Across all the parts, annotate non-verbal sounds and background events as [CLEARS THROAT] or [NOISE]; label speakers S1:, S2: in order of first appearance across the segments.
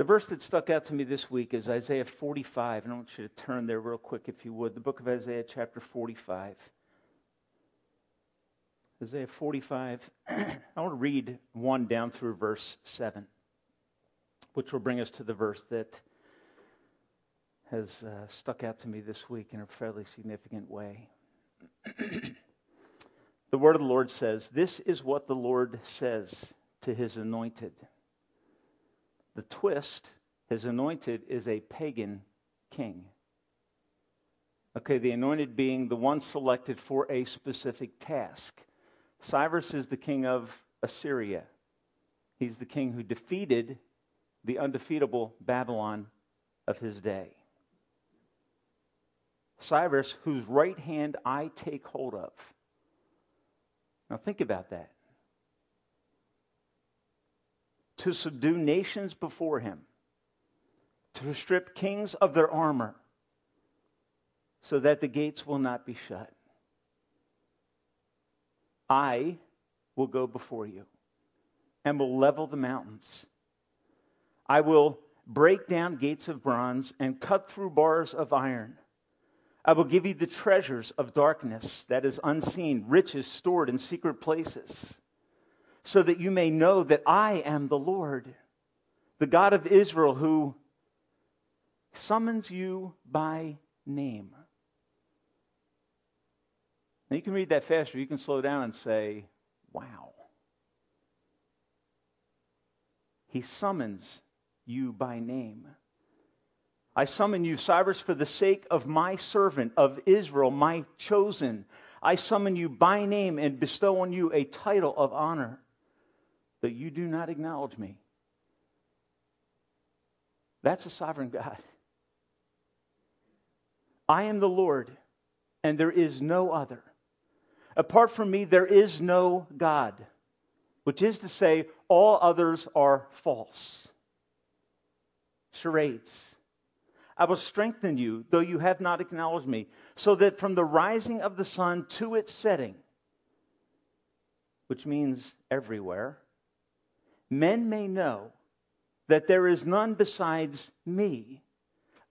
S1: The verse that stuck out to me this week is Isaiah 45, and I want you to turn there real quick if you would. The book of Isaiah, chapter 45. Isaiah 45. [CLEARS THROAT] I want to read 1 down through verse 7, which will bring us to the verse that has uh, stuck out to me this week in a fairly significant way. [CLEARS THROAT] the word of the Lord says, This is what the Lord says to his anointed. The twist, his anointed is a pagan king. Okay, the anointed being the one selected for a specific task. Cyrus is the king of Assyria. He's the king who defeated the undefeatable Babylon of his day. Cyrus, whose right hand I take hold of. Now think about that. To subdue nations before him, to strip kings of their armor, so that the gates will not be shut. I will go before you and will level the mountains. I will break down gates of bronze and cut through bars of iron. I will give you the treasures of darkness that is unseen, riches stored in secret places, so that you may know that I am the Lord, the God of Israel, who summons you by name. Now you can read that faster. You can slow down and say, wow. He summons you by name. I summon you, Cyrus, for the sake of my servant of Israel, my chosen. I summon you by name and bestow on you a title of honor, that you do not acknowledge me. That's a sovereign God. I am the Lord, and there is no other. Apart from me, there is no God, which is to say, all others are false. Charades. I will strengthen you, though you have not acknowledged me, so that from the rising of the sun to its setting, which means everywhere, men may know that there is none besides me.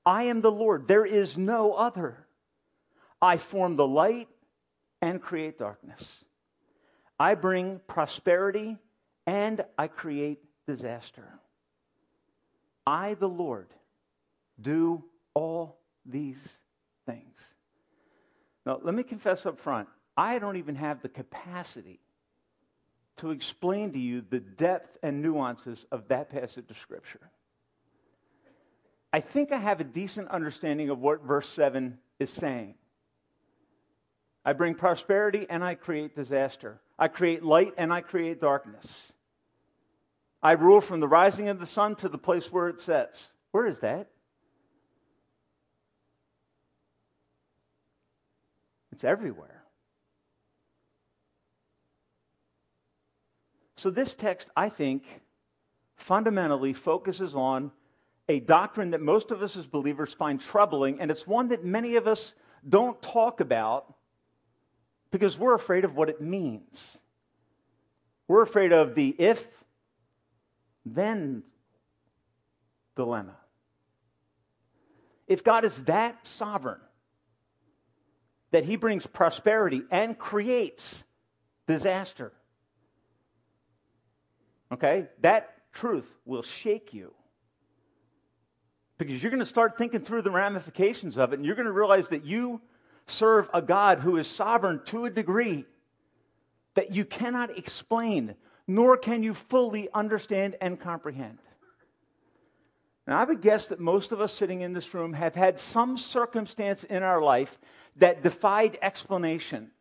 S1: I am the Lord, there is no other. I form the light and create darkness. I bring prosperity and I create disaster. I, the Lord, do all these things. Now, let me confess up front I don't even have the capacity to explain to you the depth and nuances of that passage of Scripture. I think I have a decent understanding of what verse 7 is saying. I bring prosperity and I create disaster. I create light and I create darkness. I rule from the rising of the sun to the place where it sets. Where is that? It's everywhere. So, this text, I think, fundamentally focuses on a doctrine that most of us as believers find troubling, and it's one that many of us don't talk about because we're afraid of what it means. We're afraid of the if then dilemma. If God is that sovereign, that he brings prosperity and creates disaster, okay, that truth will shake you. Because you're going to start thinking through the ramifications of it, and you're going to realize that you serve a God who is sovereign to a degree that you cannot explain, nor can you fully understand and comprehend. Now, I would guess that most of us sitting in this room have had some circumstance in our life that defied explanation.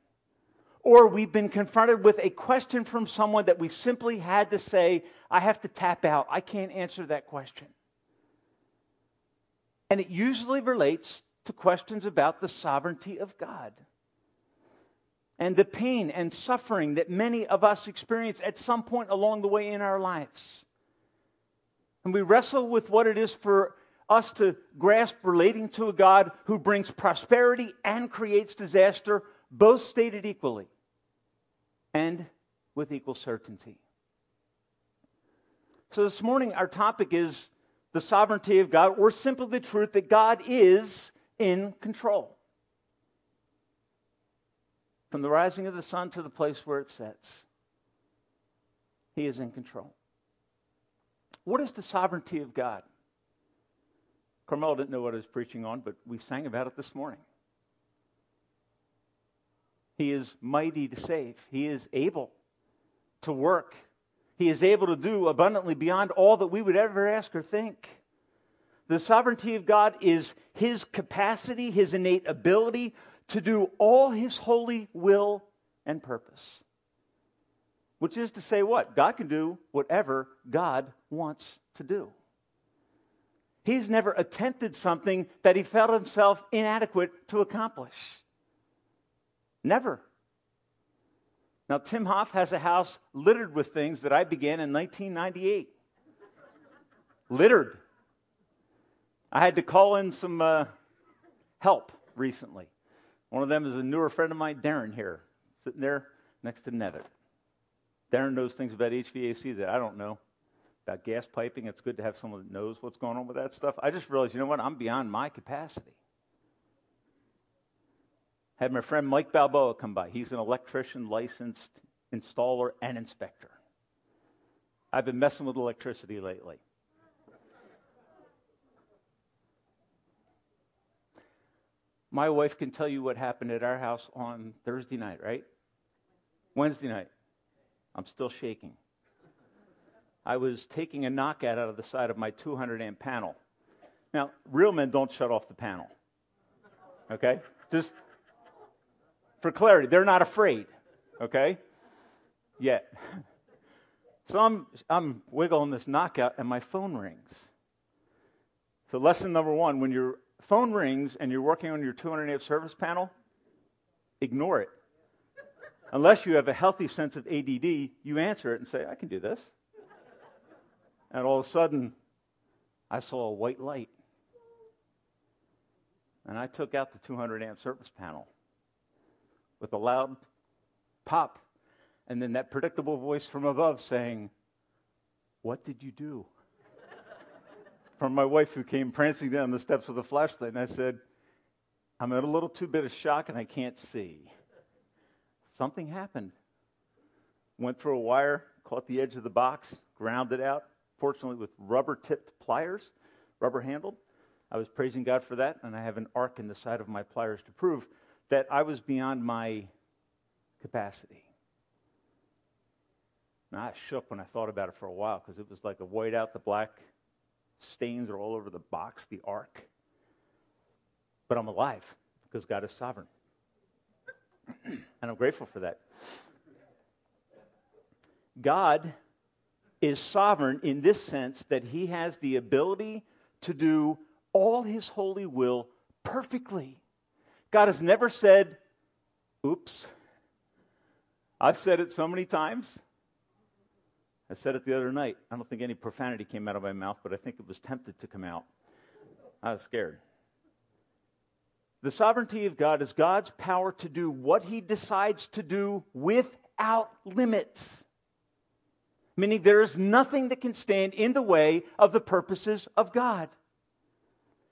S1: Or we've been confronted with a question from someone that we simply had to say, I have to tap out. I can't answer that question. And it usually relates to questions about the sovereignty of God and the pain and suffering that many of us experience at some point along the way in our lives. And we wrestle with what it is for us to grasp relating to a God who brings prosperity and creates disaster, both stated equally and with equal certainty. So this morning, our topic is the sovereignty of God or simply the truth that God is in control. From the rising of the sun to the place where it sets, He is in control. What is the sovereignty of God? Carmel didn't know what I was preaching on, but we sang about it this morning. He is mighty to save, He is able to work, He is able to do abundantly beyond all that we would ever ask or think. The sovereignty of God is His capacity, His innate ability to do all His holy will and purpose. Which is to say, what? God can do whatever God wants to do. He's never attempted something that he felt himself inadequate to accomplish. Never. Now, Tim Hoff has a house littered with things that I began in 1998. littered. I had to call in some uh, help recently. One of them is a newer friend of mine, Darren, here, sitting there next to Neville. Darren knows things about HVAC that I don't know. About gas piping, it's good to have someone that knows what's going on with that stuff. I just realized, you know what? I'm beyond my capacity. Had my friend Mike Balboa come by. He's an electrician, licensed installer, and inspector. I've been messing with electricity lately. My wife can tell you what happened at our house on Thursday night, right? Wednesday night. I'm still shaking. I was taking a knockout out of the side of my 200 amp panel. Now, real men don't shut off the panel. Okay? Just for clarity, they're not afraid. Okay? Yet. [LAUGHS] So I'm, I'm wiggling this knockout and my phone rings. So, lesson number one when your phone rings and you're working on your 200 amp service panel, ignore it. Unless you have a healthy sense of ADD, you answer it and say, I can do this. And all of a sudden, I saw a white light. And I took out the 200 amp service panel with a loud pop. And then that predictable voice from above saying, What did you do? from my wife who came prancing down the steps with a flashlight. And I said, I'm in a little too bit of shock and I can't see something happened. Went through a wire, caught the edge of the box, ground it out, fortunately with rubber tipped pliers, rubber handled. I was praising God for that, and I have an arc in the side of my pliers to prove that I was beyond my capacity. Now, I shook when I thought about it for a while because it was like a white out, the black stains are all over the box, the ark. But I'm alive because God is sovereign. [CLEARS THROAT] and I'm grateful for that. God is sovereign in this sense that he has the ability to do all his holy will perfectly. God has never said, oops. I've said it so many times. I said it the other night. I don't think any profanity came out of my mouth, but I think it was tempted to come out. I was scared. The sovereignty of God is God's power to do what he decides to do without limits. Meaning there is nothing that can stand in the way of the purposes of God.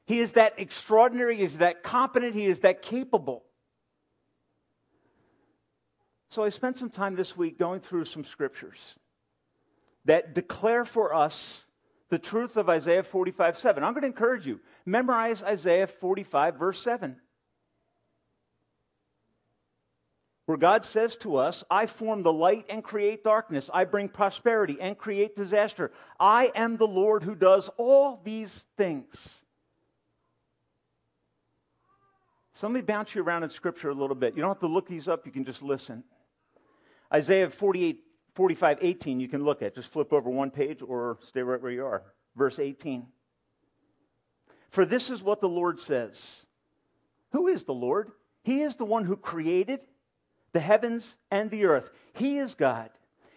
S1: He is that extraordinary, he is that competent, he is that capable. So I spent some time this week going through some scriptures that declare for us the truth of Isaiah 45 7. I'm going to encourage you. Memorize Isaiah 45, verse 7. Where God says to us, I form the light and create darkness. I bring prosperity and create disaster. I am the Lord who does all these things. So let me bounce you around in Scripture a little bit. You don't have to look these up, you can just listen. Isaiah 48 45, 18, you can look at. Just flip over one page or stay right where you are. Verse 18. For this is what the Lord says Who is the Lord? He is the one who created the heavens and the earth. He is God,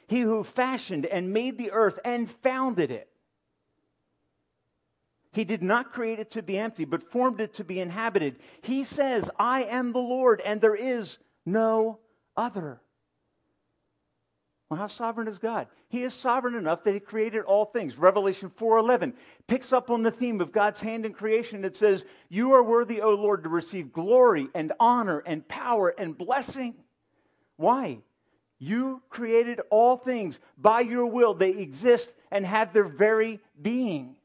S1: He who fashioned and made the earth and founded it. He did not create it to be empty, but formed it to be inhabited. He says, I am the Lord, and there is no other. Well, how sovereign is God? He is sovereign enough that he created all things. Revelation 4:11 picks up on the theme of God's hand in creation. It says, "You are worthy, O Lord, to receive glory and honor and power and blessing." Why? You created all things by your will. They exist and have their very being.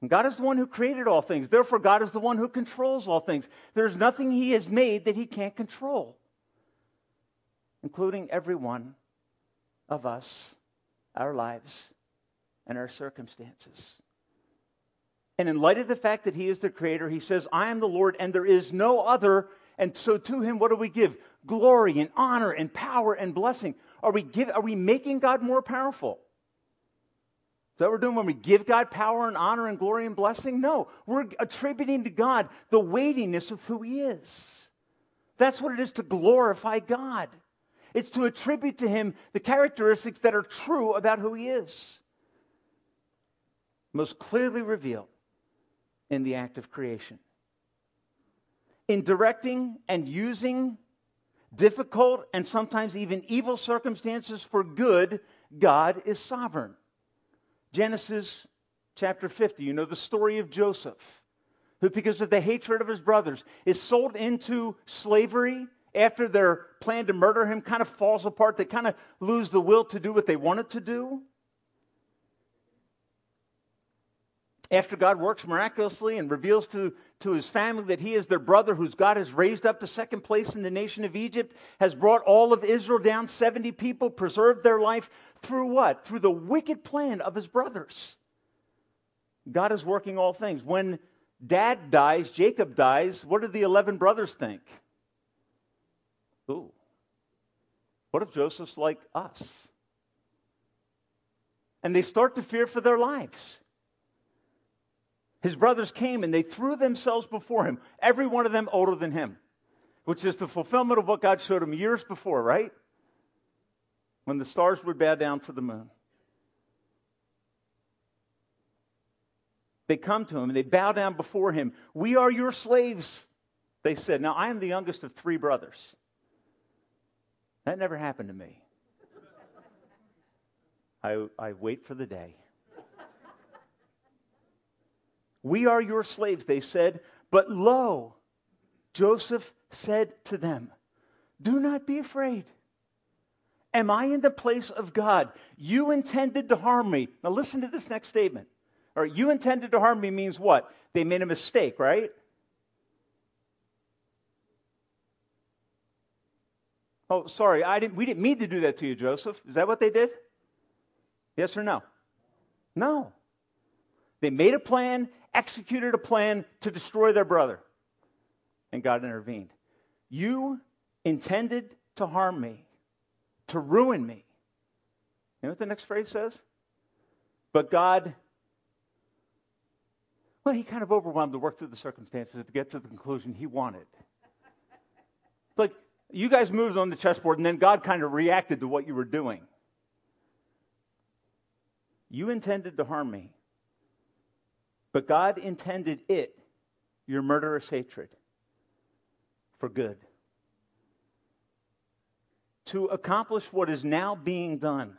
S1: And God is the one who created all things. Therefore, God is the one who controls all things. There's nothing He has made that He can't control, including every one of us, our lives, and our circumstances. And in light of the fact that He is the Creator, He says, I am the Lord, and there is no other. And so to Him, what do we give? Glory and honor and power and blessing. Are we, give, are we making God more powerful? That we're doing when we give God power and honor and glory and blessing? No. We're attributing to God the weightiness of who He is. That's what it is to glorify God. It's to attribute to Him the characteristics that are true about who He is. Most clearly revealed in the act of creation. In directing and using difficult and sometimes even evil circumstances for good, God is sovereign. Genesis chapter 50, you know the story of Joseph, who, because of the hatred of his brothers, is sold into slavery after their plan to murder him kind of falls apart. They kind of lose the will to do what they wanted to do. After God works miraculously and reveals to, to his family that he is their brother, whose God has raised up to second place in the nation of Egypt, has brought all of Israel down, 70 people, preserved their life through what? Through the wicked plan of his brothers. God is working all things. When dad dies, Jacob dies, what do the 11 brothers think? Ooh, what if Joseph's like us? And they start to fear for their lives. His brothers came and they threw themselves before him, every one of them older than him, which is the fulfillment of what God showed him years before, right? When the stars would bow down to the moon. They come to him and they bow down before him. We are your slaves, they said. Now, I am the youngest of three brothers. That never happened to me. I, I wait for the day. We are your slaves, they said. But lo, Joseph said to them, Do not be afraid. Am I in the place of God? You intended to harm me. Now, listen to this next statement. Right, you intended to harm me means what? They made a mistake, right? Oh, sorry, I didn't, we didn't mean to do that to you, Joseph. Is that what they did? Yes or no? No. They made a plan executed a plan to destroy their brother. And God intervened. You intended to harm me, to ruin me. You know what the next phrase says? But God, well, he kind of overwhelmed to work through the circumstances to get to the conclusion he wanted. Like, you guys moved on the chessboard, and then God kind of reacted to what you were doing. You intended to harm me, but God intended it, your murderous hatred, for good. To accomplish what is now being done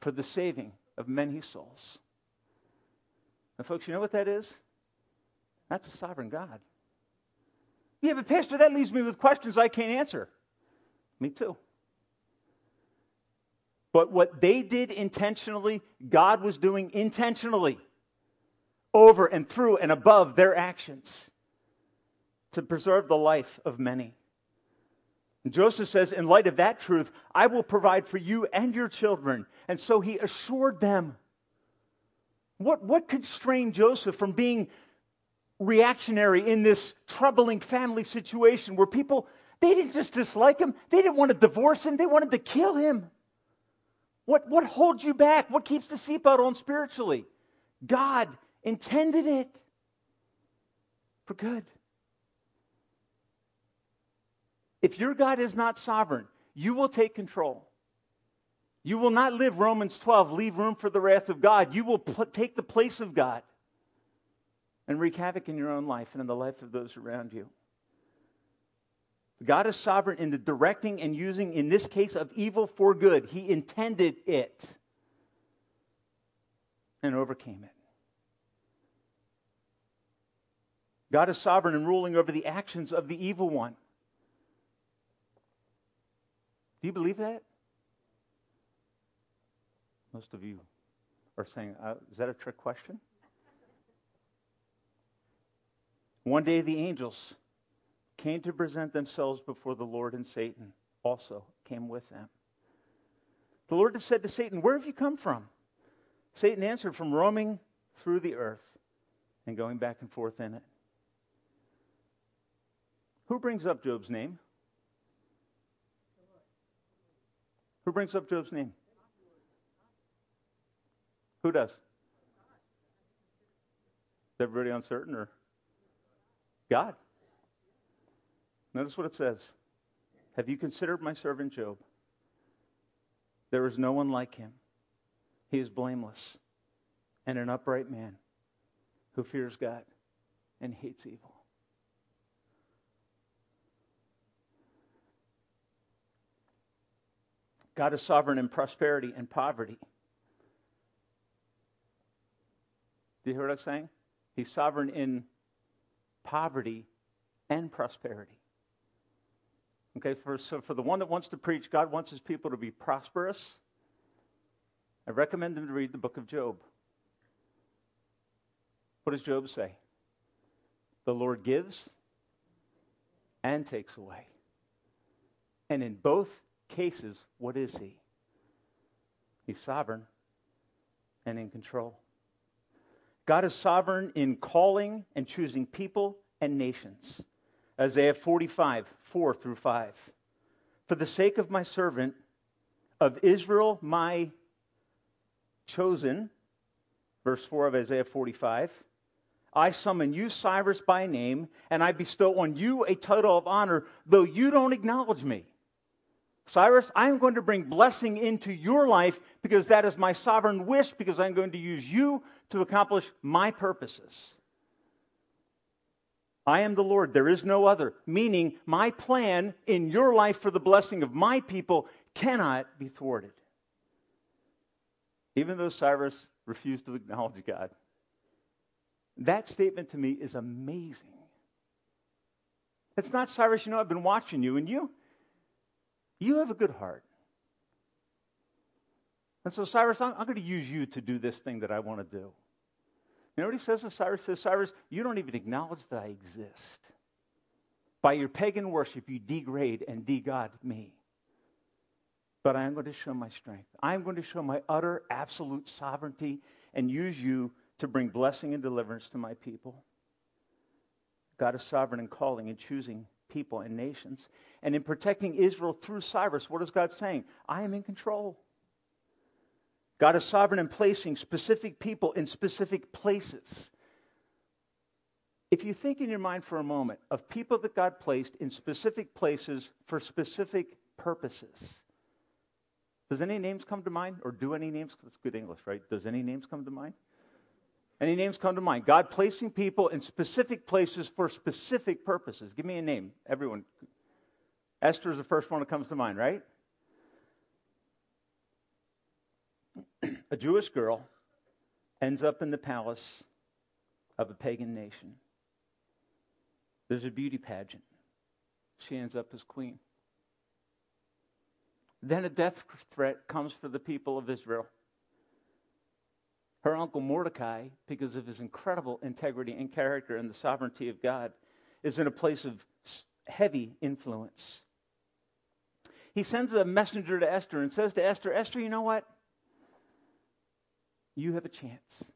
S1: for the saving of many souls. And, folks, you know what that is? That's a sovereign God. Yeah, but, Pastor, that leaves me with questions I can't answer. Me too. But what they did intentionally, God was doing intentionally over and through and above their actions to preserve the life of many. And Joseph says, in light of that truth, I will provide for you and your children. And so he assured them. What, what constrained Joseph from being reactionary in this troubling family situation where people, they didn't just dislike him, they didn't want to divorce him, they wanted to kill him? What, what holds you back? What keeps the seatbelt on spiritually? God intended it for good. If your God is not sovereign, you will take control. You will not live Romans 12, leave room for the wrath of God. You will pl- take the place of God and wreak havoc in your own life and in the life of those around you. God is sovereign in the directing and using, in this case, of evil for good. He intended it and overcame it. God is sovereign and ruling over the actions of the evil one. Do you believe that? Most of you are saying, uh, is that a trick question? One day the angels came to present themselves before the Lord, and Satan also came with them. The Lord said to Satan, Where have you come from? Satan answered, From roaming through the earth and going back and forth in it. Who brings up Job's name? Who brings up Job's name? Who does? Is everybody uncertain or? God. Notice what it says. Have you considered my servant Job? There is no one like him. He is blameless and an upright man who fears God and hates evil. God is sovereign in prosperity and poverty. Do you hear what I'm saying? He's sovereign in poverty and prosperity. Okay, for, so for the one that wants to preach, God wants his people to be prosperous. I recommend them to read the book of Job. What does Job say? The Lord gives and takes away. And in both cases, what is he? He's sovereign and in control. God is sovereign in calling and choosing people and nations. Isaiah 45, 4 through 5. For the sake of my servant, of Israel, my chosen, verse 4 of Isaiah 45, I summon you, Cyrus, by name, and I bestow on you a title of honor, though you don't acknowledge me. Cyrus, I'm going to bring blessing into your life because that is my sovereign wish, because I'm going to use you to accomplish my purposes. I am the Lord, there is no other, meaning my plan in your life for the blessing of my people cannot be thwarted. Even though Cyrus refused to acknowledge God. That statement to me is amazing. It's not Cyrus, you know, I've been watching you, and you, you have a good heart. And so, Cyrus, I'm, I'm going to use you to do this thing that I want to do. You know what he says to Cyrus? He says, Cyrus, you don't even acknowledge that I exist. By your pagan worship, you degrade and de-God me. But I am going to show my strength. I am going to show my utter, absolute sovereignty and use you to bring blessing and deliverance to my people. God is sovereign in calling and choosing people and nations. And in protecting Israel through Cyrus, what is God saying? I am in control. God is sovereign in placing specific people in specific places. If you think in your mind for a moment of people that God placed in specific places for specific purposes, does any names come to mind? Or do any names? That's good English, right? Does any names come to mind? Any names come to mind? God placing people in specific places for specific purposes. Give me a name, everyone. Esther is the first one that comes to mind, right? [CLEARS THROAT] a Jewish girl ends up in the palace of a pagan nation. There's a beauty pageant. She ends up as queen. Then a death threat comes for the people of Israel. Her uncle Mordecai, because of his incredible integrity and character and the sovereignty of God, is in a place of heavy influence. He sends a messenger to Esther and says to Esther, Esther, you know what? You have a chance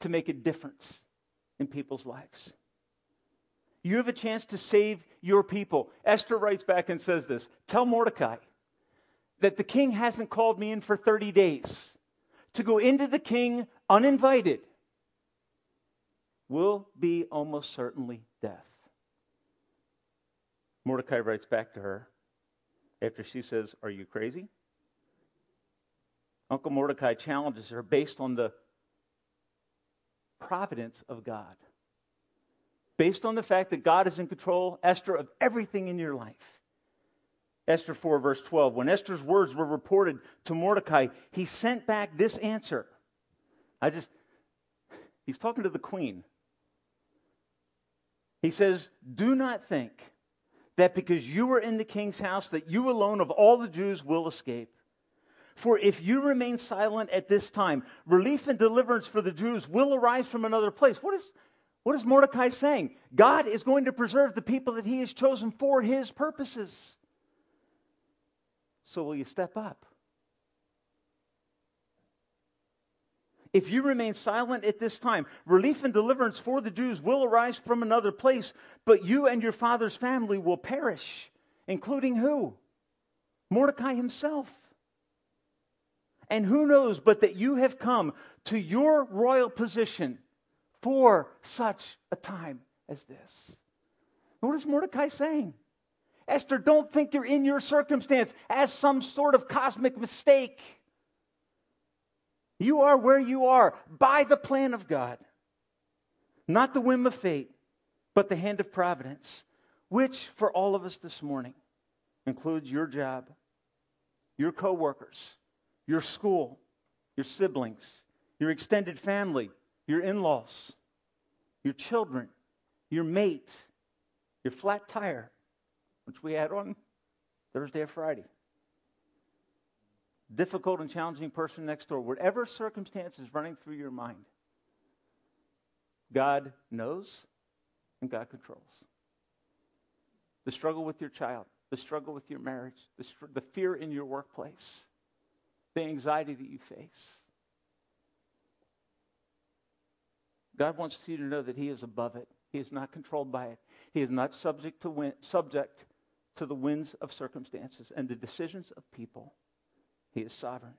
S1: to make a difference in people's lives. You have a chance to save your people. Esther writes back and says this Tell Mordecai that the king hasn't called me in for 30 days to go into the king uninvited will be almost certainly death. Mordecai writes back to her after she says, Are you crazy? Uncle Mordecai challenges her based on the providence of God. based on the fact that God is in control, Esther, of everything in your life. Esther 4, verse 12. When Esther's words were reported to Mordecai, he sent back this answer. I just, he's talking to the queen. He says, Do not think that because you are in the king's house, that you alone of all the Jews will escape. For if you remain silent at this time, relief and deliverance for the Jews will arise from another place. What is, what is Mordecai saying? God is going to preserve the people that he has chosen for his purposes. So will you step up? If you remain silent at this time, relief and deliverance for the Jews will arise from another place, but you and your father's family will perish, including who? Mordecai himself. And who knows but that you have come to your royal position for such a time as this? What is Mordecai saying? Esther, don't think you're in your circumstance as some sort of cosmic mistake. You are where you are by the plan of God, not the whim of fate, but the hand of providence, which for all of us this morning includes your job, your coworkers, your school, your siblings, your extended family, your in laws, your children, your mate, your flat tire, which we had on Thursday or Friday difficult and challenging person next door, whatever circumstance is running through your mind, God knows and God controls. The struggle with your child, the struggle with your marriage, the, str- the fear in your workplace, the anxiety that you face. God wants you to know that He is above it. He is not controlled by it. He is not subject to win- subject to the winds of circumstances and the decisions of people. He is sovereign.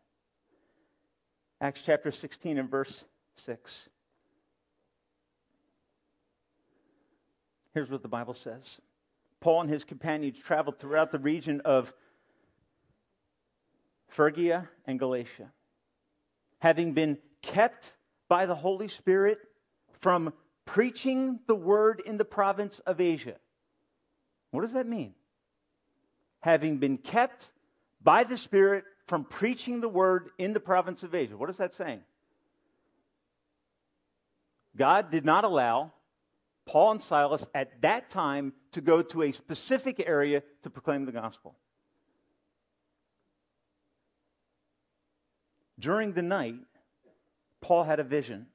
S1: Acts chapter 16 and verse 6. Here's what the Bible says Paul and his companions traveled throughout the region of Phrygia and Galatia, having been kept by the Holy Spirit from preaching the word in the province of Asia. What does that mean? Having been kept by the Spirit from preaching the word in the province of Asia. What is that saying? God did not allow Paul and Silas at that time to go to a specific area to proclaim the gospel. During the night, Paul had a vision.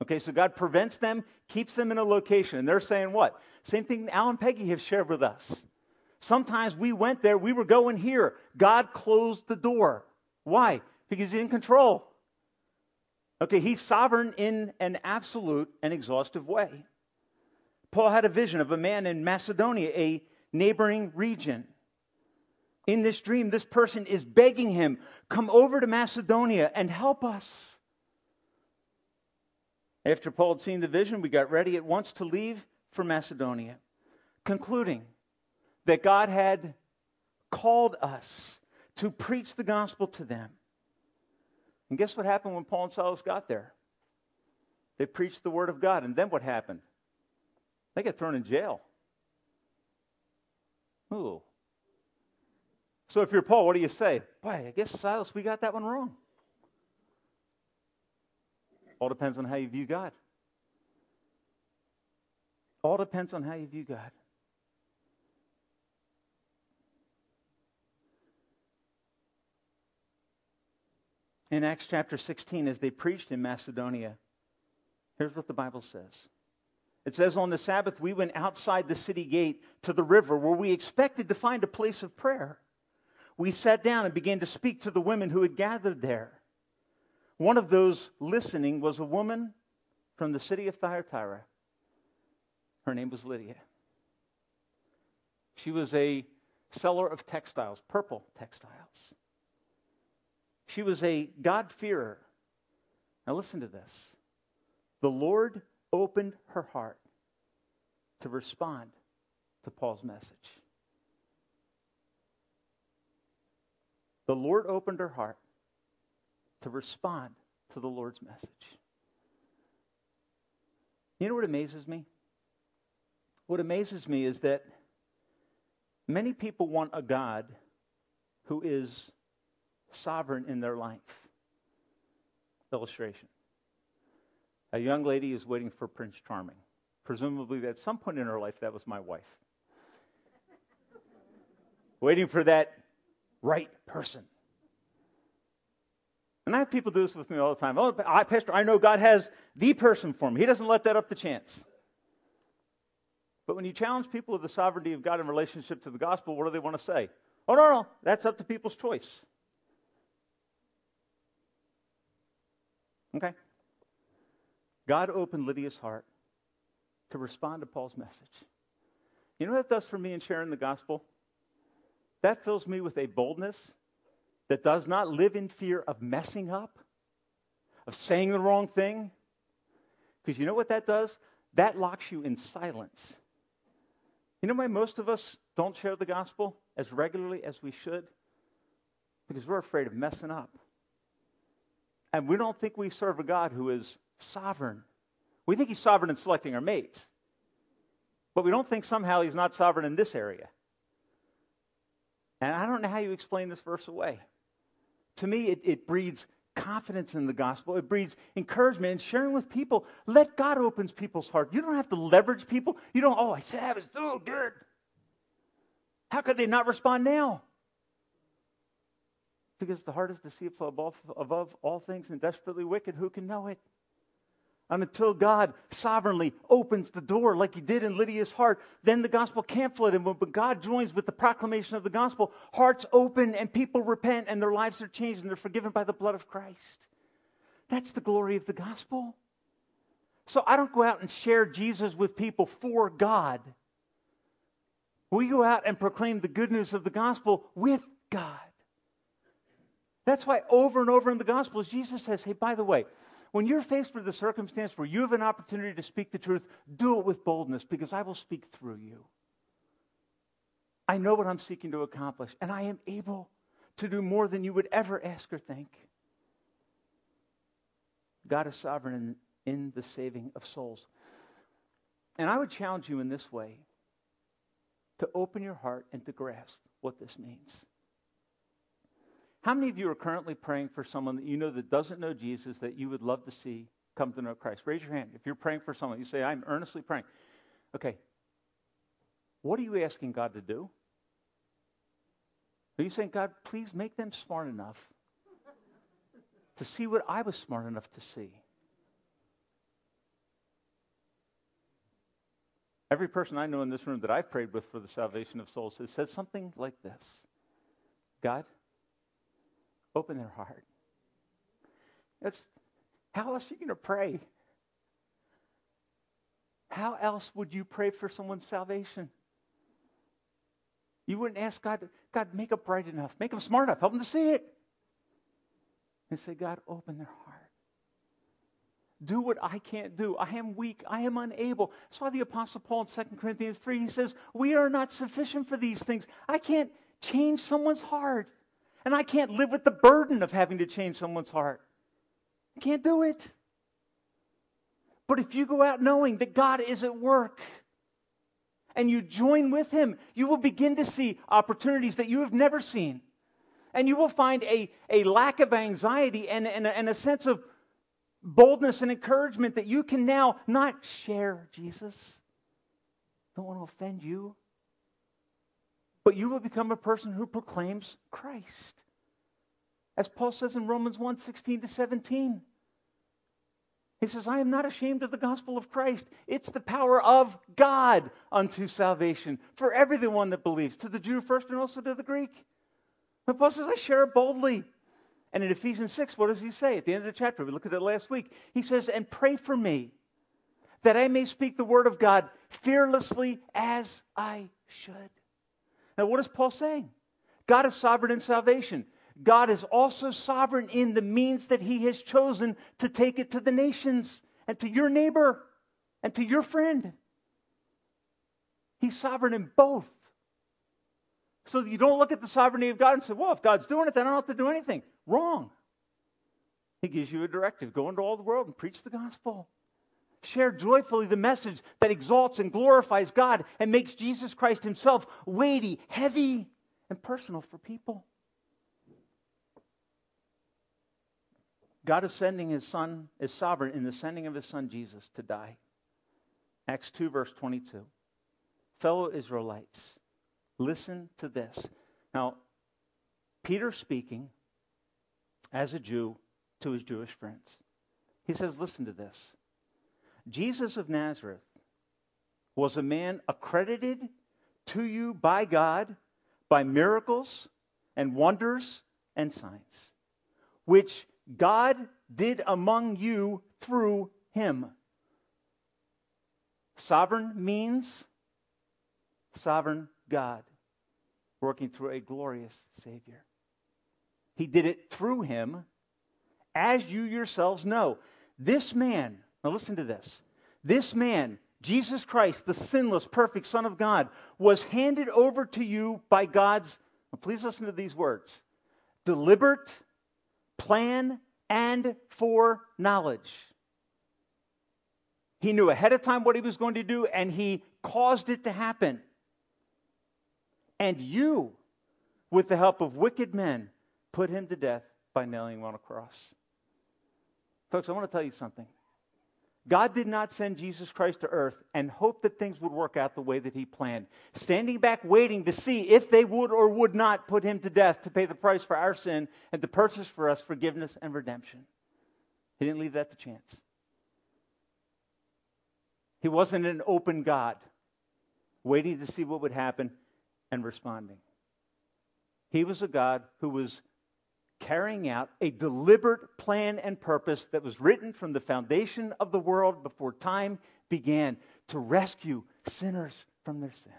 S1: Okay, so God prevents them, keeps them in a location, and they're saying what? Same thing Al and Peggy have shared with us. Sometimes we went there, we were going here. God closed the door. Why? Because He's in control. Okay, He's sovereign in an absolute and exhaustive way. Paul had a vision of a man in Macedonia, a neighboring region. In this dream, this person is begging him, Come over to Macedonia and help us. After Paul had seen the vision, we got ready at once to leave for Macedonia, concluding that God had called us to preach the gospel to them. And guess what happened when Paul and Silas got there? They preached the word of God. And then what happened? They got thrown in jail. Ooh. So if you're Paul, what do you say? Boy, I guess Silas, we got that one wrong. All depends on how you view God. All depends on how you view God. In Acts chapter 16 as they preached in Macedonia. Here's what the Bible says. It says, On the Sabbath, we went outside the city gate to the river where we expected to find a place of prayer. We sat down and began to speak to the women who had gathered there. One of those listening was a woman from the city of Thyatira. Her name was Lydia. She was a seller of textiles, purple textiles. She was a God-fearer. Now, listen to this. The Lord opened her heart to respond to Paul's message. The Lord opened her heart to respond to the Lord's message. You know what amazes me? what amazes me is that many people want a God who is sovereign in their life. Illustration. A young lady is waiting for Prince Charming. Presumably, at some point in her life, that was my wife. [LAUGHS] waiting for that right person. And I have people do this with me all the time. Oh, I, Pastor, I know God has the person for me. He doesn't let that up to chance. But when you challenge people with the sovereignty of God in relationship to the gospel, what do they want to say? Oh, no, no, that's up to people's choice. Okay? God opened Lydia's heart to respond to Paul's message. You know what that does for me in sharing the gospel? That fills me with a boldness that does not live in fear of messing up, of saying the wrong thing. Because you know what that does? That locks you in silence. You know why most of us don't share the gospel as regularly as we should? Because we're afraid of messing up. And we don't think we serve a God who is sovereign. We think he's sovereign in selecting our mates. But we don't think somehow he's not sovereign in this area. And I don't know how you explain this verse away. To me, it, it breeds confidence in the gospel. It breeds encouragement and sharing with people. Let God opens people's heart. You don't have to leverage people. You don't, oh, I said I was so good. How could they not respond now? Because the heart is deceitful above, above all things and desperately wicked. Who can know it? And until God sovereignly opens the door, like He did in Lydia's heart, then the gospel can't flood. And when God joins with the proclamation of the gospel, hearts open and people repent and their lives are changed and they're forgiven by the blood of Christ. That's the glory of the gospel. So I don't go out and share Jesus with people for God. We go out and proclaim the good news of the gospel with God. That's why over and over in the Gospels, Jesus says, hey, by the way, when you're faced with a circumstance where you have an opportunity to speak the truth, do it with boldness because I will speak through you. I know what I'm seeking to accomplish, and I am able to do more than you would ever ask or think. God is sovereign in, in the saving of souls. And I would challenge you in this way to open your heart and to grasp what this means. How many of you are currently praying for someone that you know that doesn't know Jesus that you would love to see come to know Christ? Raise your hand. If you're praying for someone, you say, I'm earnestly praying. Okay. What are you asking God to do? Are you saying, God, please make them smart enough to see what I was smart enough to see? Every person I know in this room that I've prayed with for the salvation of souls has said something like this God, open their heart. That's how else are you going to pray? How else would you pray for someone's salvation? You wouldn't ask God, God, make them bright enough, make them smart enough, help them to see it. And say, God, open their heart. Do what I can't do. I am weak. I am unable. That's why the Apostle Paul in 2 Corinthians 3, he says, We are not sufficient for these things. I can't change someone's heart. And I can't live with the burden of having to change someone's heart. I can't do it. But if you go out knowing that God is at work and you join with Him, you will begin to see opportunities that you have never seen. And you will find a, a lack of anxiety and, and, and a sense of boldness and encouragement that you can now not share Jesus. Don't want to offend you but you will become a person who proclaims Christ. As Paul says in Romans 1 16 to 17. He says, I am not ashamed of the gospel of Christ. It's the power of God unto salvation for everyone that believes, to the Jew first and also to the Greek. But Paul says, I share it boldly. And in Ephesians 6, what does he say? At the end of the chapter, we looked at it last week. He says, And pray for me that I may speak the word of God fearlessly as I should. Now, what is Paul saying? God is sovereign in salvation. God is also sovereign in the means that he has chosen to take it to the nations and to your neighbor and to your friend. He's sovereign in both. So you don't look at the sovereignty of God and say, well, if God's doing it, then I don't have to do anything. Wrong. He gives you a directive go into all the world and preach the gospel. Share joyfully the message that exalts and glorifies God and makes Jesus Christ himself weighty, heavy, and personal for people. God is sending his son, is sovereign in the sending of his son Jesus to die. Acts 2, verse 22. Fellow Israelites, listen to this. Now, Peter speaking as a Jew to his Jewish friends. He says, Listen to this. Jesus of Nazareth was a man accredited to you by God by miracles and wonders and signs, which God did among you through him. Sovereign means sovereign God working through a glorious Savior. He did it through him, as you yourselves know. This man, now listen to this. This man, Jesus Christ, the sinless, perfect Son of God, was handed over to you by God's, please listen to these words, deliberate plan and foreknowledge. He knew ahead of time what he was going to do, and he caused it to happen. And you, with the help of wicked men, put him to death by nailing him on a cross. Folks, I want to tell you something. God did not send Jesus Christ to earth and hope that things would work out the way that he planned, standing back waiting to see if they would or would not put him to death to pay the price for our sin and to purchase for us forgiveness and redemption. He didn't leave that to chance. He wasn't an open God, waiting to see what would happen and responding. He was a God who was carrying out a deliberate plan and purpose that was written from the foundation of the world before time began to rescue sinners from their sin.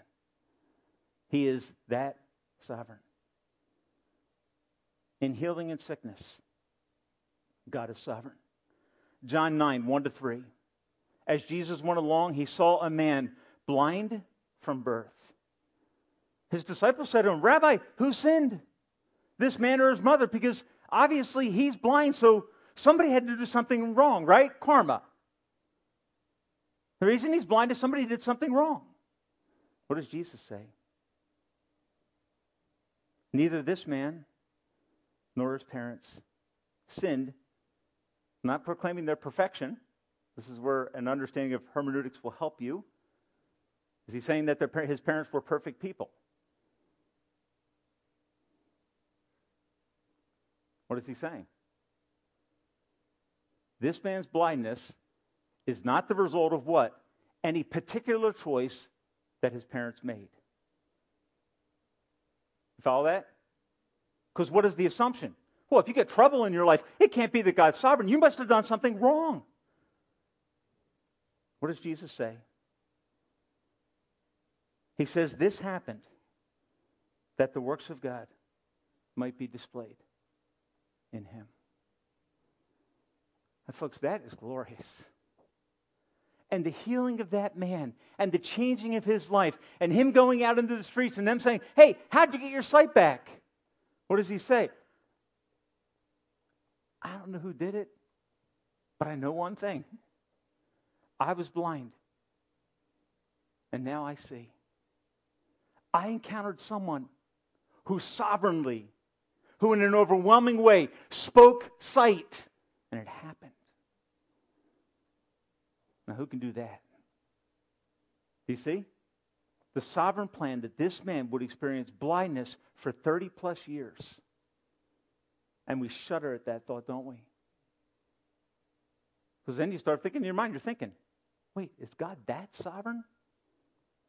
S1: He is that sovereign. In healing and sickness, God is sovereign. John 9, 1 to 3. As Jesus went along, he saw a man blind from birth. His disciples said to him, Rabbi, who sinned? This man or his mother because obviously he's blind, so somebody had to do something wrong, right? Karma. The reason he's blind is somebody did something wrong. What does Jesus say? Neither this man nor his parents sinned, not proclaiming their perfection. This is where an understanding of hermeneutics will help you. Is he saying that their, his parents were perfect people? What is he saying? This man's blindness is not the result of what? Any particular choice that his parents made. You follow that? Because what is the assumption? Well, if you get trouble in your life, it can't be that God's sovereign. You must have done something wrong. What does Jesus say? He says, This happened that the works of God might be displayed in him. And, folks, that is glorious. And the healing of that man and the changing of his life and him going out into the streets and them saying, Hey, how'd you get your sight back? What does he say? I don't know who did it, but I know one thing I was blind, and now I see. I encountered someone who sovereignly who, in an overwhelming way, spoke sight, and it happened. Now, who can do that? You see? The sovereign plan that this man would experience blindness for 30 plus years. And we shudder at that thought, don't we? Because then you start thinking in your mind, you're thinking, wait, is God that sovereign?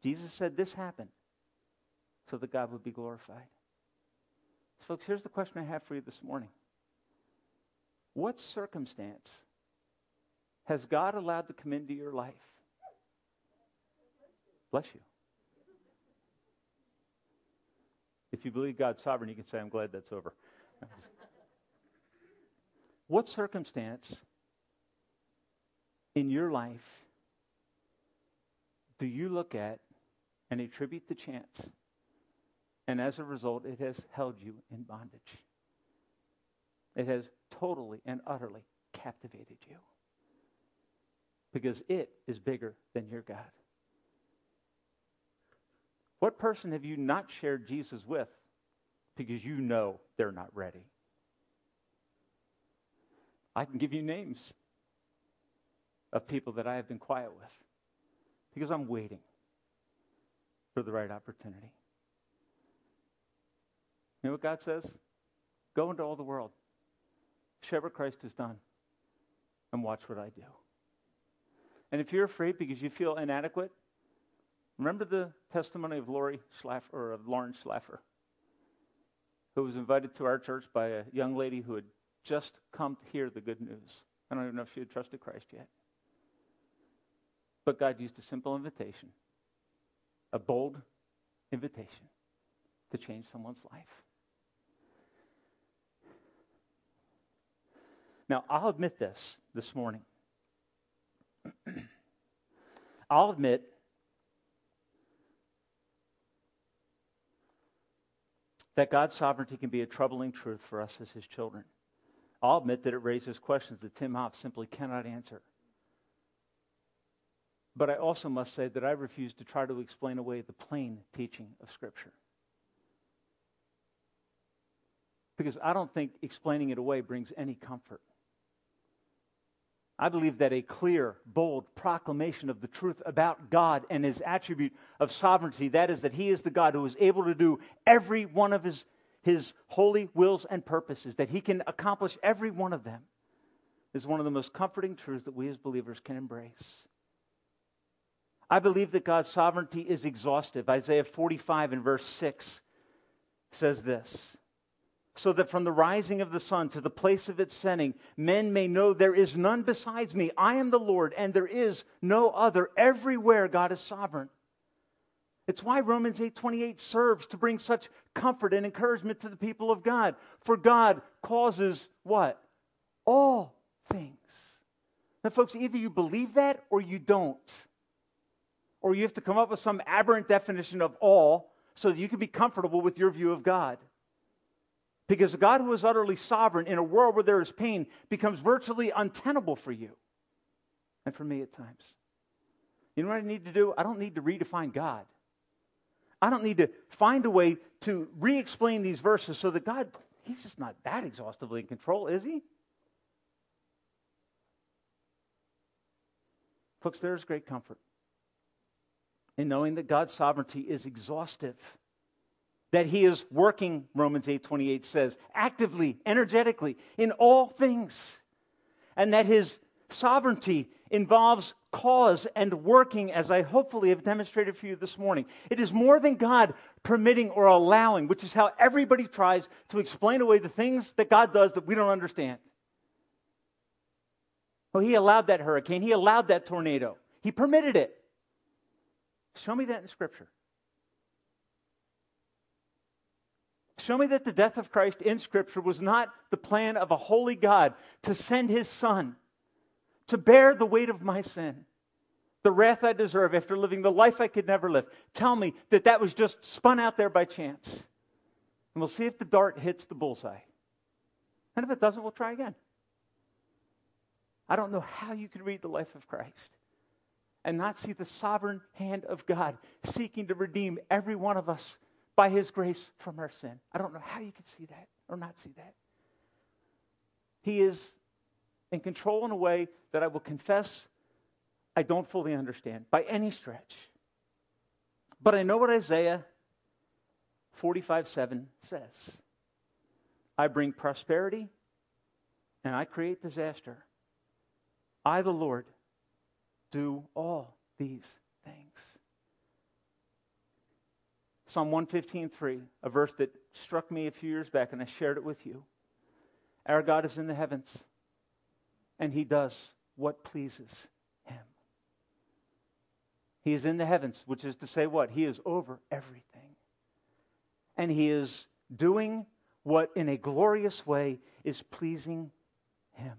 S1: Jesus said this happened so that God would be glorified. Folks, here's the question I have for you this morning What circumstance has God allowed to come into your life? Bless you. If you believe God's sovereign, you can say, I'm glad that's over. what circumstance in your life do you look at and attribute the chance and as a result, it has held you in bondage. It has totally and utterly captivated you. because it is bigger than your God. What person have you not shared Jesus with because you know they're not ready? I can give you names of people that I have been quiet with because I'm waiting for the right opportunity. You know what God says? Go into all the world, share what Christ has done, and watch what I do. And if you're afraid because you feel inadequate, remember the testimony of Lori Schlaffer, or of Lauren Schlaffer, who was invited to our church by a young lady who had just come to hear the good news. I don't even know if she had trusted Christ yet. But God used a simple invitation, a bold invitation to change someone's life. Now, I'll admit this this morning. [CLEARS THROAT] I'll admit that God's sovereignty can be a troubling truth for us as his children. I'll admit that it raises questions that Tim Hoff simply cannot answer. But I also must say that I refuse to try to explain away the plain teaching of Scripture. Because I don't think explaining it away brings any comfort. I believe that a clear, bold proclamation of the truth about God and his attribute of sovereignty, that is, that he is the God who is able to do every one of his, his holy wills and purposes, that he can accomplish every one of them, is one of the most comforting truths that we as believers can embrace. I believe that God's sovereignty is exhaustive. Isaiah 45 and verse 6 says this so that from the rising of the sun to the place of its setting, men may know there is none besides me. I am the Lord, and there is no other. Everywhere God is sovereign. It's why Romans 8:28 serves to bring such comfort and encouragement to the people of God. For God causes what? All things. Now, folks, either you believe that or you don't. Or you have to come up with some aberrant definition of all so that you can be comfortable with your view of God. Because God who is utterly sovereign in a world where there is pain becomes virtually untenable for you and for me at times. You know what I need to do? I don't need to redefine God. I don't need to find a way to re explain these verses so that God, He's just not that exhaustively in control, is He? Folks, there is great comfort in knowing that God's sovereignty is exhaustive that he is working romans 8.28 says actively energetically in all things and that his sovereignty involves cause and working as i hopefully have demonstrated for you this morning. It is more than god permitting or allowing which is how everybody tries to explain away the things that god does that we don't understand. Well he allowed that hurricane. He allowed that tornado. He permitted it. Show me that in scripture Show me that the death of Christ in Scripture was not the plan of a holy God to send his Son to bear the weight of my sin, the wrath I deserve after living the life I could never live. Tell me that that was just spun out there by chance. And we'll see if the dart hits the bullseye. And if it doesn't, we'll try again. I don't know how you could read the life of Christ and not see the sovereign hand of God seeking to redeem every one of us by his grace from our sin. I don't know how you could see that or not see that. He is in control in a way that I will confess I don't fully understand by any stretch. But I know what Isaiah 45 7 says I bring prosperity and I create disaster. I, the Lord, do all these things. Psalm 115:3, a verse that struck me a few years back, and I shared it with you. Our God is in the heavens, and He does what pleases Him. He is in the heavens, which is to say, what? He is over everything. And He is doing what, in a glorious way, is pleasing Him.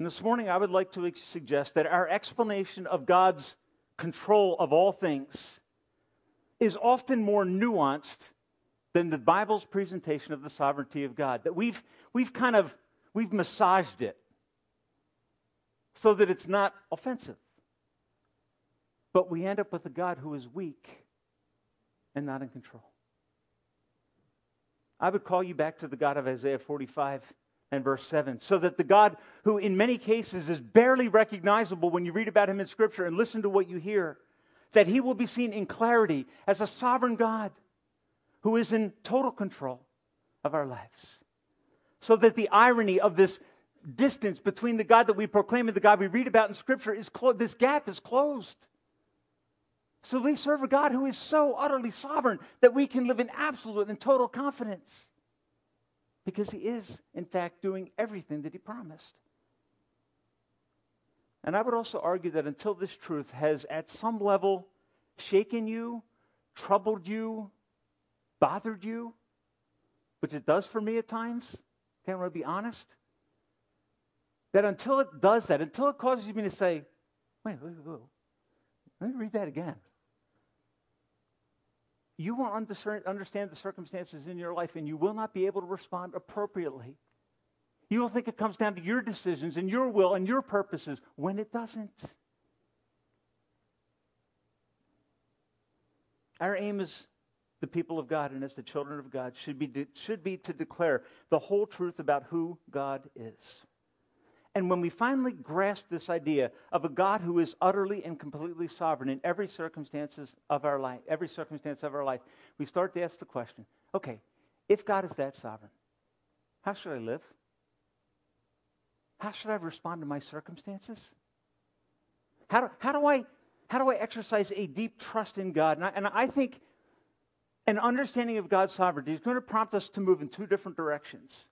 S1: And this morning, I would like to suggest that our explanation of God's control of all things is often more nuanced than the Bible's presentation of the sovereignty of God. That we've, we've kind of, we've massaged it. so that it's not offensive. But we end up with a God who is weak and not in control. I would call you back to the God of Isaiah 45 and verse 7. So that the God who, in many cases, is barely recognizable when you read about him in Scripture and listen to what you hear, that he will be seen in clarity as a sovereign God who is in total control of our lives. So that the irony of this distance between the God that we proclaim and the God we read about in Scripture is clo- this gap is closed. So we serve a God who is so utterly sovereign that we can live in absolute and total confidence because he is, in fact, doing everything that he promised. And I would also argue that until this truth has, at some level, shaken you, troubled you, bothered you, which it does for me at times, can I to be honest? That until it does that, until it causes me to say, wait, wait, wait, wait. let me read that again you won't understand the circumstances in your life and you will not be able to respond appropriately. You will think it comes down to your decisions and your will and your purposes when it doesn't. Our aim is the people of God and as the children of God should be, de- should be to declare the whole truth about who God is. And when we finally grasp this idea of a God who is utterly and completely sovereign in every circumstances of our life, every circumstance of our life, we start to ask the question, okay, if God is that sovereign, how should I live? How should I respond to my circumstances? How do, how do I how do I exercise a deep trust in God? And I, and I think an understanding of God's sovereignty is going to prompt us to move in two different directions.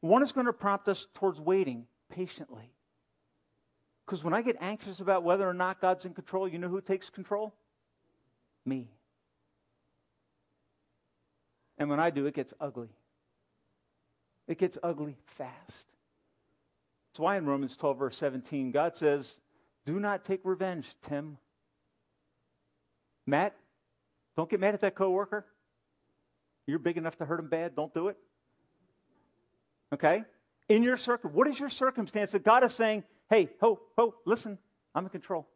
S1: One is going to prompt us towards waiting patiently. Because when I get anxious about whether or not God's in control, you know who takes control? Me. And when I do, it gets ugly. It gets ugly fast. That's why in Romans 12, verse 17, God says, Do not take revenge, Tim. Matt, don't get mad at that coworker. You're big enough to hurt him bad. Don't do it. Okay? in your circle. What is your circumstance that God is saying, hey, ho, ho, listen, I'm in control.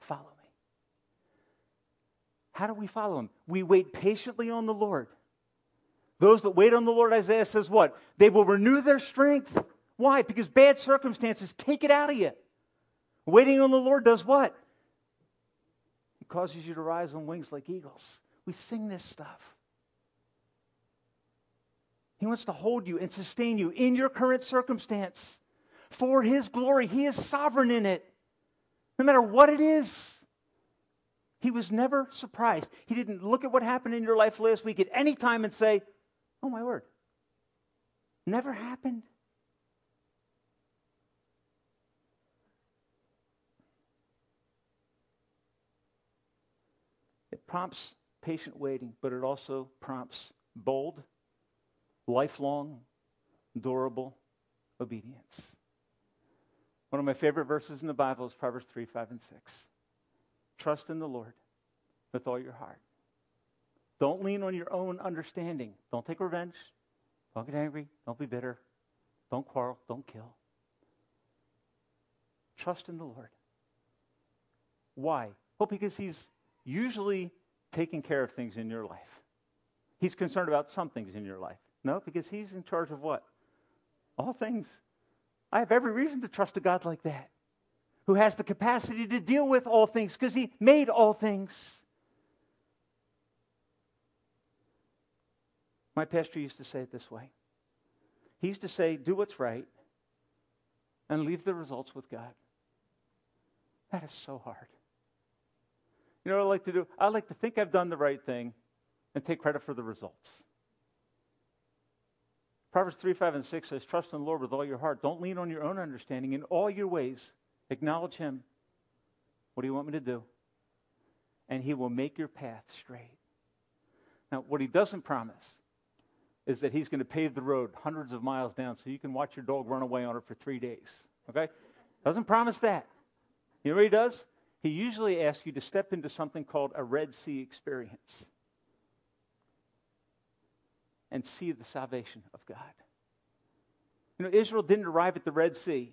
S1: Follow me. How do we follow him? We wait patiently on the Lord. Those that wait on the Lord, Isaiah says what? They will renew their strength. Why? Because bad circumstances take it out of you. Waiting on the Lord does what? It causes you to rise on wings like eagles. We sing this stuff. He wants to hold you and sustain you in your current circumstance for His glory. He is sovereign in it, no matter what it is. He was never surprised. He didn't look at what happened in your life last week at any time and say, Oh, my word. Never happened. Prompts patient waiting, but it also prompts bold lifelong, durable obedience. One of my favorite verses in the Bible is Proverbs 3, 5, and 6. Trust in the Lord with all your heart. Don't lean on your own understanding. Don't take revenge. Don't get angry. Don't be bitter. Don't quarrel. Don't kill. Trust in the Lord. Why? Well, because He's usually taking care of things in your life. He's concerned about some things in your life. No, because he's in charge of what? All things. I have every reason to trust a God like that, who has the capacity to deal with all things because he made all things. My pastor used to say it this way. He used to say, Do what's right and leave the results with God. That is so hard. You know what I like to do? I like to think I've done the right thing and take credit for the results. Proverbs 3, 5, and 6 says, Trust in the Lord with all your heart. Don't lean on your own understanding. In all your ways, acknowledge Him. What do you want me to do? And He will make your path straight. Now, what He doesn't promise is that He's going to pave the road hundreds of miles down so you can watch your dog run away on it for three days. Okay? Doesn't promise that. You know what He does? He usually asks you to step into something called a Red Sea experience and see the salvation of God. You know, Israel didn't arrive at the Red Sea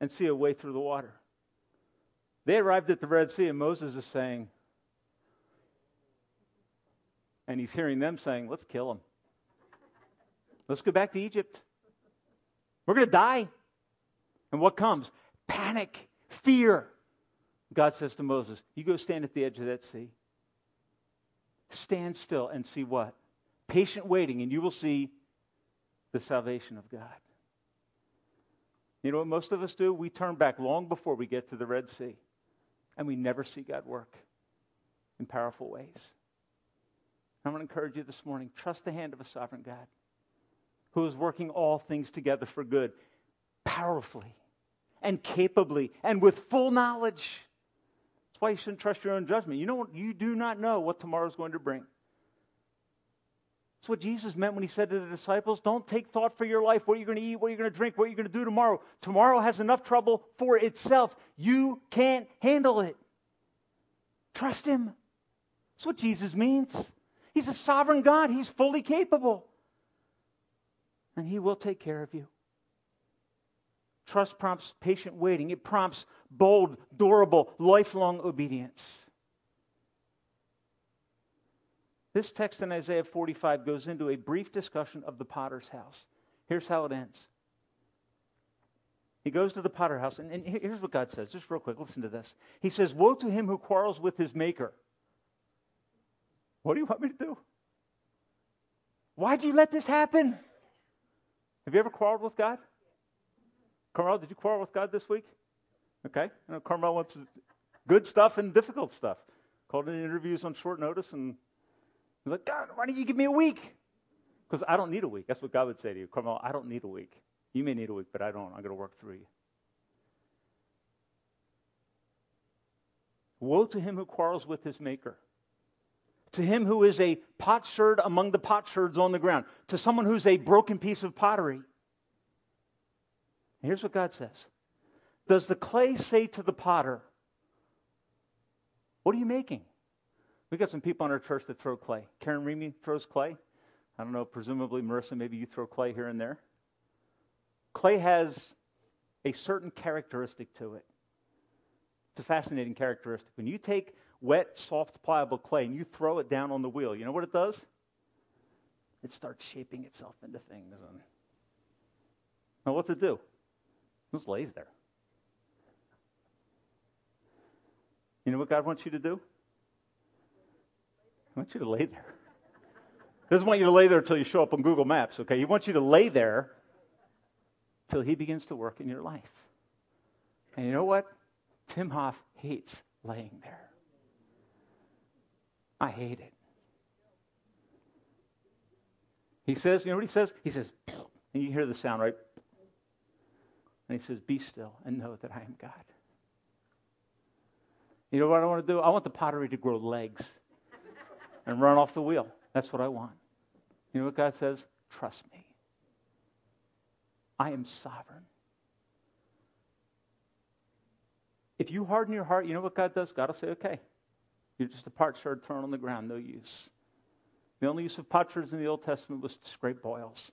S1: and see a way through the water. They arrived at the Red Sea, and Moses is saying, and he's hearing them saying, Let's kill him. Let's go back to Egypt. We're going to die. And what comes? Panic, fear. God says to Moses, You go stand at the edge of that sea. Stand still and see what? Patient waiting, and you will see the salvation of God. You know what most of us do? We turn back long before we get to the Red Sea, and we never see God work in powerful ways. I'm going to encourage you this morning trust the hand of a sovereign God who is working all things together for good, powerfully and capably and with full knowledge. That's why you shouldn't trust your own judgment. You know you do not know what tomorrow is going to bring. That's what Jesus meant when he said to the disciples, Don't take thought for your life, what you're going to eat, what you're going to drink, what you're going to do tomorrow. Tomorrow has enough trouble for itself. You can't handle it. Trust him. That's what Jesus means. He's a sovereign God, he's fully capable. And he will take care of you. Trust prompts patient waiting, it prompts bold, durable, lifelong obedience. This text in Isaiah 45 goes into a brief discussion of the potter's house. Here's how it ends. He goes to the potter house, and, and here's what God says. Just real quick, listen to this. He says, Woe to him who quarrels with his maker. What do you want me to do? Why'd you let this happen? Have you ever quarreled with God? Carmel, did you quarrel with God this week? Okay. I know Carmel wants good stuff and difficult stuff. Called in interviews on short notice and He's like, God, why don't you give me a week? Because I don't need a week. That's what God would say to you. Carmel, I don't need a week. You may need a week, but I don't. I'm going to work through you. Woe to him who quarrels with his maker. To him who is a potsherd among the potsherds on the ground. To someone who's a broken piece of pottery. Here's what God says Does the clay say to the potter, What are you making? We've got some people in our church that throw clay. Karen Remy throws clay. I don't know, presumably, Marissa, maybe you throw clay here and there. Clay has a certain characteristic to it. It's a fascinating characteristic. When you take wet, soft, pliable clay and you throw it down on the wheel, you know what it does? It starts shaping itself into things. Now, what's it do? Just lays there. You know what God wants you to do? I want you to lay there. He doesn't want you to lay there until you show up on Google Maps, okay? He wants you to lay there till he begins to work in your life. And you know what? Tim Hoff hates laying there. I hate it. He says, you know what he says? He says, [CLEARS THROAT] and you hear the sound, right? And he says, Be still and know that I am God. You know what I want to do? I want the pottery to grow legs [LAUGHS] and run off the wheel. That's what I want. You know what God says? Trust me. I am sovereign. If you harden your heart, you know what God does? God will say, okay, you're just a potsherd thrown on the ground, no use. The only use of potsherds in the Old Testament was to scrape boils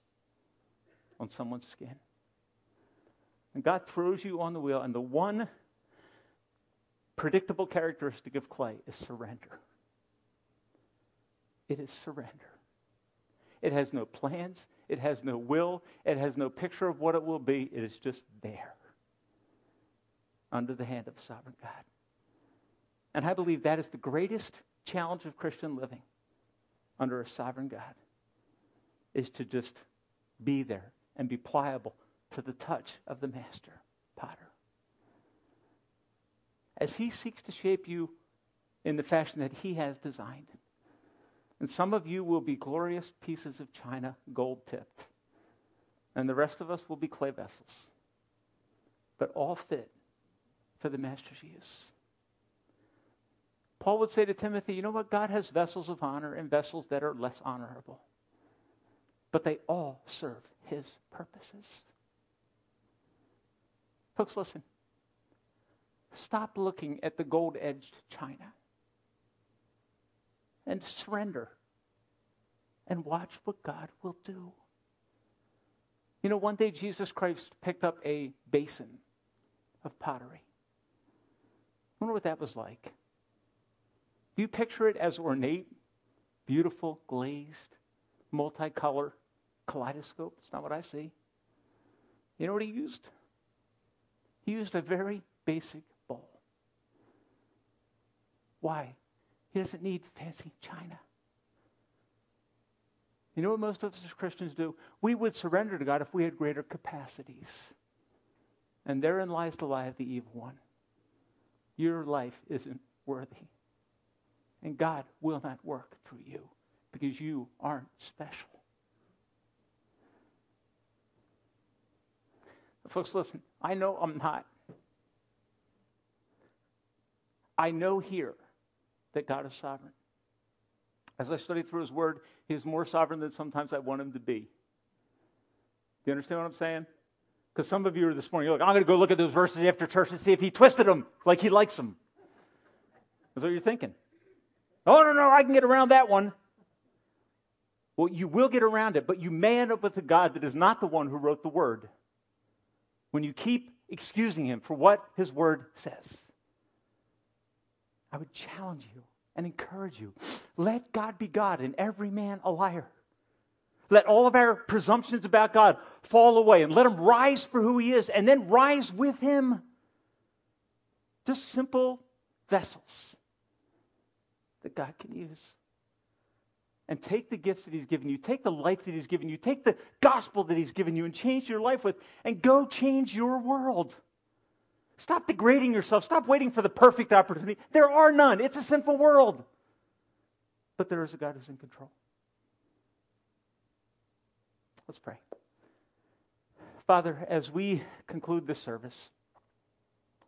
S1: on someone's skin. And God throws you on the wheel, and the one predictable characteristic of clay is surrender. It is surrender. It has no plans, it has no will, it has no picture of what it will be. It is just there under the hand of sovereign God. And I believe that is the greatest challenge of Christian living under a sovereign God is to just be there and be pliable to the touch of the master potter. As he seeks to shape you in the fashion that he has designed. And some of you will be glorious pieces of china, gold tipped. And the rest of us will be clay vessels. But all fit for the master's use. Paul would say to Timothy, you know what? God has vessels of honor and vessels that are less honorable. But they all serve his purposes. Folks, listen. Stop looking at the gold edged china and surrender and watch what God will do. You know, one day Jesus Christ picked up a basin of pottery. I wonder what that was like. Do you picture it as ornate, beautiful, glazed, multicolor kaleidoscope? It's not what I see. You know what he used? He used a very basic bowl. Why? He doesn't need fancy china. You know what most of us as Christians do? We would surrender to God if we had greater capacities. And therein lies the lie of the evil one. Your life isn't worthy. And God will not work through you because you aren't special. But folks, listen, I know I'm not. I know here that God is sovereign. As I study through his word, he is more sovereign than sometimes I want him to be. Do you understand what I'm saying? Because some of you are this morning, you're like, I'm going to go look at those verses after church and see if he twisted them like he likes them. That's what you're thinking. Oh, no, no, I can get around that one. Well, you will get around it, but you may end up with a God that is not the one who wrote the word when you keep excusing him for what his word says. I would challenge you and encourage you. Let God be God and every man a liar. Let all of our presumptions about God fall away and let him rise for who he is and then rise with him. Just simple vessels that God can use. And take the gifts that he's given you, take the life that he's given you, take the gospel that he's given you and change your life with, and go change your world. Stop degrading yourself. Stop waiting for the perfect opportunity. There are none. It's a sinful world. But there is a God who's in control. Let's pray. Father, as we conclude this service,